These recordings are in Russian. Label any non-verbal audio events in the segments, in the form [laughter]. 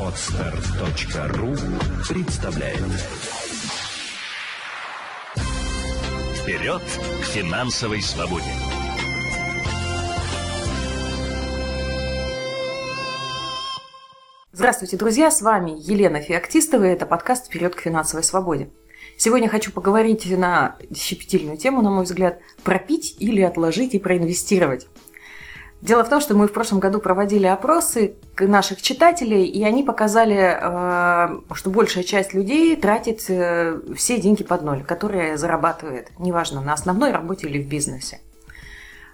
Отстар.ру представляет Вперед к финансовой свободе! Здравствуйте, друзья! С вами Елена Феоктистова, и это подкаст «Вперед к финансовой свободе». Сегодня хочу поговорить на щепетильную тему, на мой взгляд, пропить или отложить и проинвестировать. Дело в том, что мы в прошлом году проводили опросы наших читателей, и они показали, э, что большая часть людей тратит э, все деньги под ноль, которые зарабатывает, неважно, на основной работе или в бизнесе.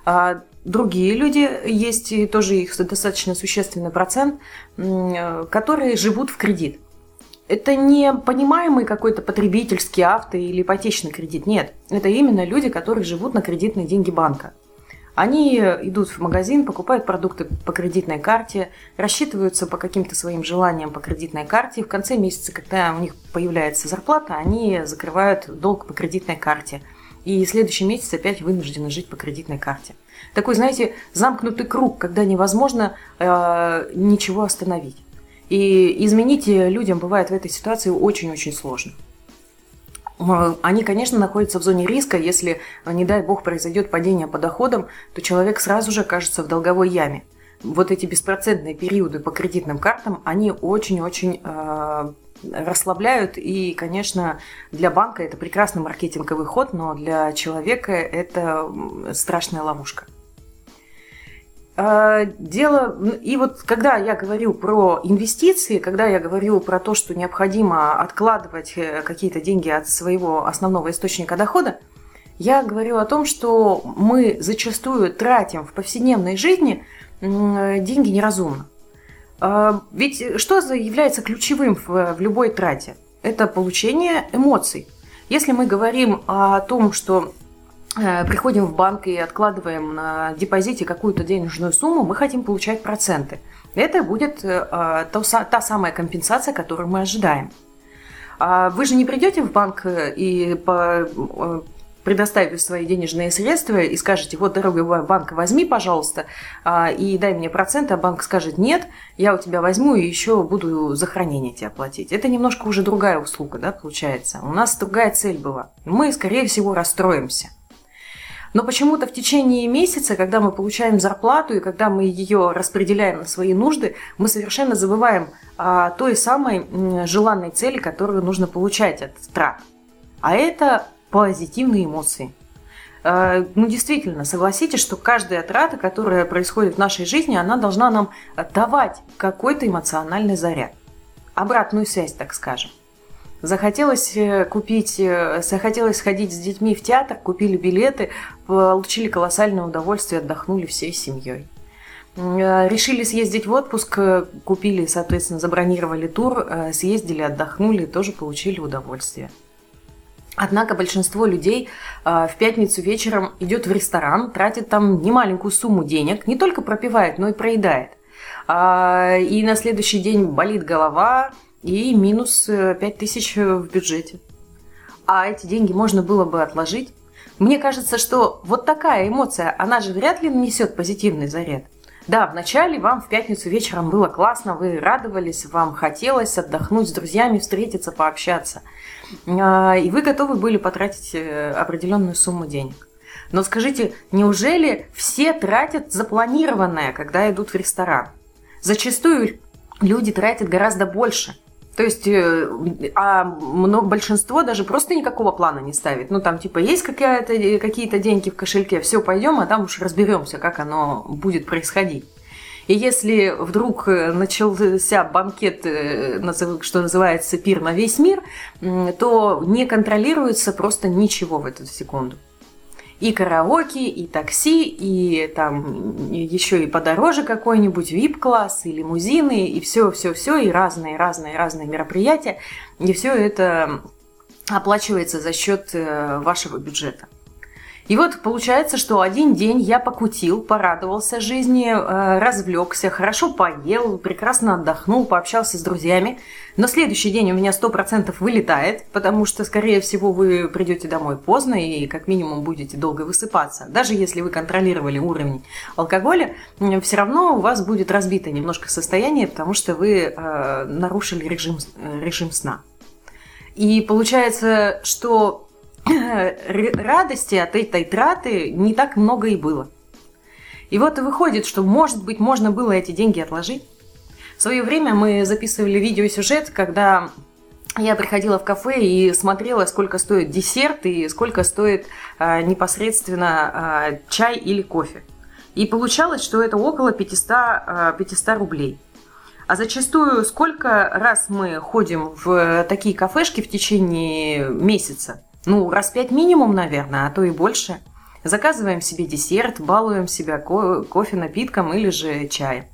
А другие люди, есть тоже их достаточно существенный процент, э, которые живут в кредит это не понимаемый какой-то потребительский авто или ипотечный кредит. Нет, это именно люди, которые живут на кредитные деньги банка. Они идут в магазин, покупают продукты по кредитной карте, рассчитываются по каким-то своим желаниям по кредитной карте. И в конце месяца, когда у них появляется зарплата, они закрывают долг по кредитной карте. И следующий месяц опять вынуждены жить по кредитной карте. Такой, знаете, замкнутый круг, когда невозможно э, ничего остановить. И изменить людям бывает в этой ситуации очень-очень сложно. Они, конечно, находятся в зоне риска. Если, не дай бог, произойдет падение по доходам, то человек сразу же окажется в долговой яме. Вот эти беспроцентные периоды по кредитным картам, они очень-очень э, расслабляют. И, конечно, для банка это прекрасный маркетинговый ход, но для человека это страшная ловушка. А, дело, и вот когда я говорю про инвестиции, когда я говорю про то, что необходимо откладывать э, какие-то деньги от своего основного источника дохода, я говорю о том, что мы зачастую тратим в повседневной жизни деньги неразумно. А, ведь что является ключевым в любой трате? Это получение эмоций. Если мы говорим о том, что приходим в банк и откладываем на депозите какую-то денежную сумму, мы хотим получать проценты. Это будет э, а, та самая компенсация, которую мы ожидаем. А вы же не придете в банк и по, э, предоставив свои денежные средства и скажете, вот, дорогой банк, возьми, пожалуйста, а, и дай мне проценты, а банк скажет, нет, я у тебя возьму и еще буду за хранение тебе платить. Это немножко уже другая услуга, да, получается. У нас другая цель была. Мы, скорее всего, расстроимся. Но почему-то в течение месяца, когда мы получаем зарплату и когда мы ее распределяем на свои нужды, мы совершенно забываем о той самой желанной цели, которую нужно получать от трат. А это позитивные эмоции. А, ну, действительно, согласитесь, что каждая трата, которая происходит в нашей жизни, она должна нам давать какой-то эмоциональный заряд. Обратную связь, так скажем. Захотелось э, купить, э, захотелось сходить с детьми в театр, купили билеты, получили колоссальное удовольствие, отдохнули всей семьей. Э, решили съездить в отпуск, купили, соответственно, забронировали тур, съездили, отдохнули, тоже получили удовольствие. Однако большинство людей в пятницу вечером идет в ресторан, тратит там немаленькую сумму денег, не только пропивает, но и проедает. А, и на следующий день болит голова, и минус 5000 э, в бюджете. А эти деньги можно было бы отложить. Мне кажется, что вот такая эмоция, она же вряд ли несет позитивный заряд. Да, вначале вам в пятницу вечером было классно, вы радовались, вам хотелось отдохнуть с друзьями, встретиться, пообщаться. А, и вы готовы были потратить э, определенную сумму денег. Но скажите, неужели все тратят запланированное, когда идут в ресторан? Зачастую люди тратят гораздо больше – то есть, э, а большинство даже просто никакого плана не ставит. Ну, там, типа, есть какая-то, какие-то деньги в кошельке, все, пойдем, а там уж разберемся, как оно будет происходить. И если вдруг начался банкет, э, что называется, пир на весь мир, то не контролируется просто ничего в эту секунду и караоке, и такси, и там еще и подороже какой-нибудь VIP-класс, и лимузины, и все-все-все, и разные-разные-разные мероприятия. И все это оплачивается за счет э, вашего бюджета. И вот получается, что один день я покутил, порадовался жизни, э, развлекся, хорошо поел, прекрасно отдохнул, пообщался с друзьями. Но следующий день у меня 100% вылетает, потому что, скорее всего, вы придете домой поздно и как минимум будете долго высыпаться. Даже если вы контролировали уровень алкоголя, все равно у вас будет разбито немножко состояние, потому что вы э, нарушили режим, э, режим сна. И получается, что радости от этой траты не так много и было. И вот выходит, что, может быть, можно было эти деньги отложить. В свое время мы записывали видеосюжет, когда я приходила в кафе и смотрела, сколько стоит десерт и сколько стоит а, непосредственно а, чай или кофе. И получалось, что это около 500, а, 500 рублей. А зачастую сколько раз мы ходим в такие кафешки в течение месяца? Ну, раз пять минимум, наверное, а то и больше. Заказываем себе десерт, балуем себя ко- кофе, напитком или же чаем.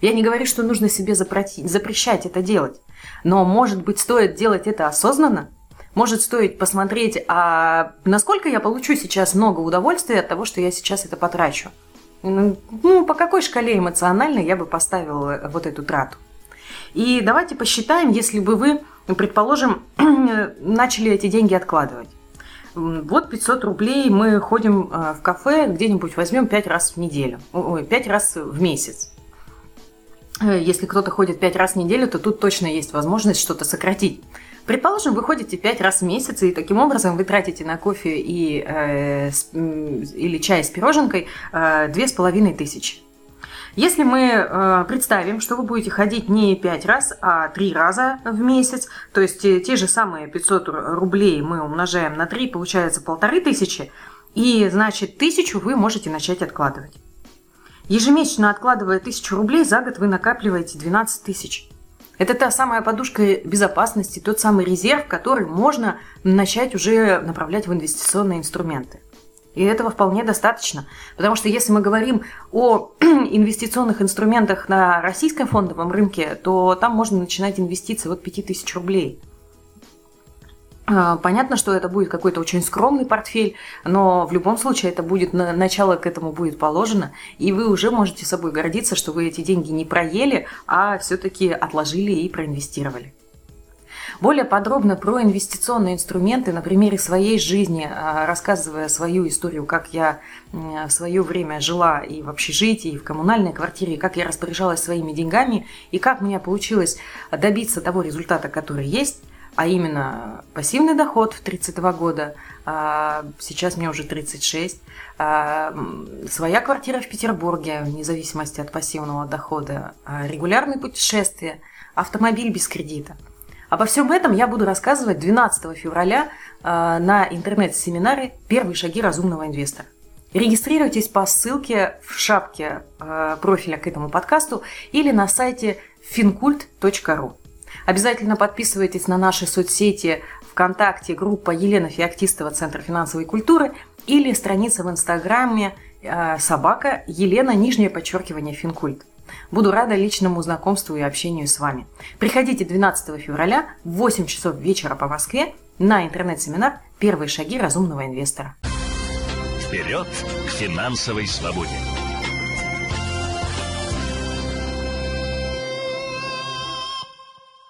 Я не говорю, что нужно себе запроти- запрещать это делать. Но, может быть, стоит делать это осознанно? Может стоит посмотреть, а насколько я получу сейчас много удовольствия от того, что я сейчас это потрачу? Ну, по какой шкале эмоциональной я бы поставила вот эту трату? И давайте посчитаем, если бы вы, предположим, [clears throat] начали эти деньги откладывать. Вот 500 рублей мы ходим э, в кафе, где-нибудь возьмем 5 раз в неделю, ой, 5 раз в месяц. Э, если кто-то ходит 5 раз в неделю, то тут точно есть возможность что-то сократить. Предположим, вы ходите 5 раз в месяц, и таким образом вы тратите на кофе и, э, или чай с пироженкой э, 2500. Если мы э, представим, что вы будете ходить не 5 раз, а 3 раза в месяц, то есть те, те же самые 500 рублей мы умножаем на 3, получается полторы тысячи, и значит тысячу вы можете начать откладывать. Ежемесячно откладывая 1000 рублей, за год вы накапливаете 12 тысяч. Это та самая подушка безопасности, тот самый резерв, который можно начать уже направлять в инвестиционные инструменты. И этого вполне достаточно. Потому что если мы говорим о [clears throat] инвестиционных инструментах на российском фондовом рынке, то там можно начинать инвестиции от 5000 рублей. А, понятно, что это будет какой-то очень скромный портфель, но в любом случае это будет начало к этому будет положено, и вы уже можете собой гордиться, что вы эти деньги не проели, а все-таки отложили и проинвестировали. Более подробно про инвестиционные инструменты на примере своей жизни, а, рассказывая свою историю, как я в свое время жила и в общежитии, и в коммунальной квартире, как я распоряжалась своими деньгами, и как мне получилось добиться того результата, который есть, а именно пассивный доход в 32 года, а сейчас мне уже 36, а, своя квартира в Петербурге, вне зависимости от пассивного дохода, регулярные путешествия, автомобиль без кредита – Обо всем этом я буду рассказывать 12 февраля э, на интернет-семинаре «Первые шаги разумного инвестора». Регистрируйтесь по ссылке в шапке э, профиля к этому подкасту или на сайте fincult.ru. Обязательно подписывайтесь на наши соцсети ВКонтакте, группа Елена Феоктистова, Центр финансовой культуры или страница в Инстаграме э, собака Елена, нижнее подчеркивание, Финкульт. Буду рада личному знакомству и общению с вами. Приходите 12 февраля в 8 часов вечера по Москве на интернет-семинар «Первые шаги разумного инвестора». Вперед к финансовой свободе!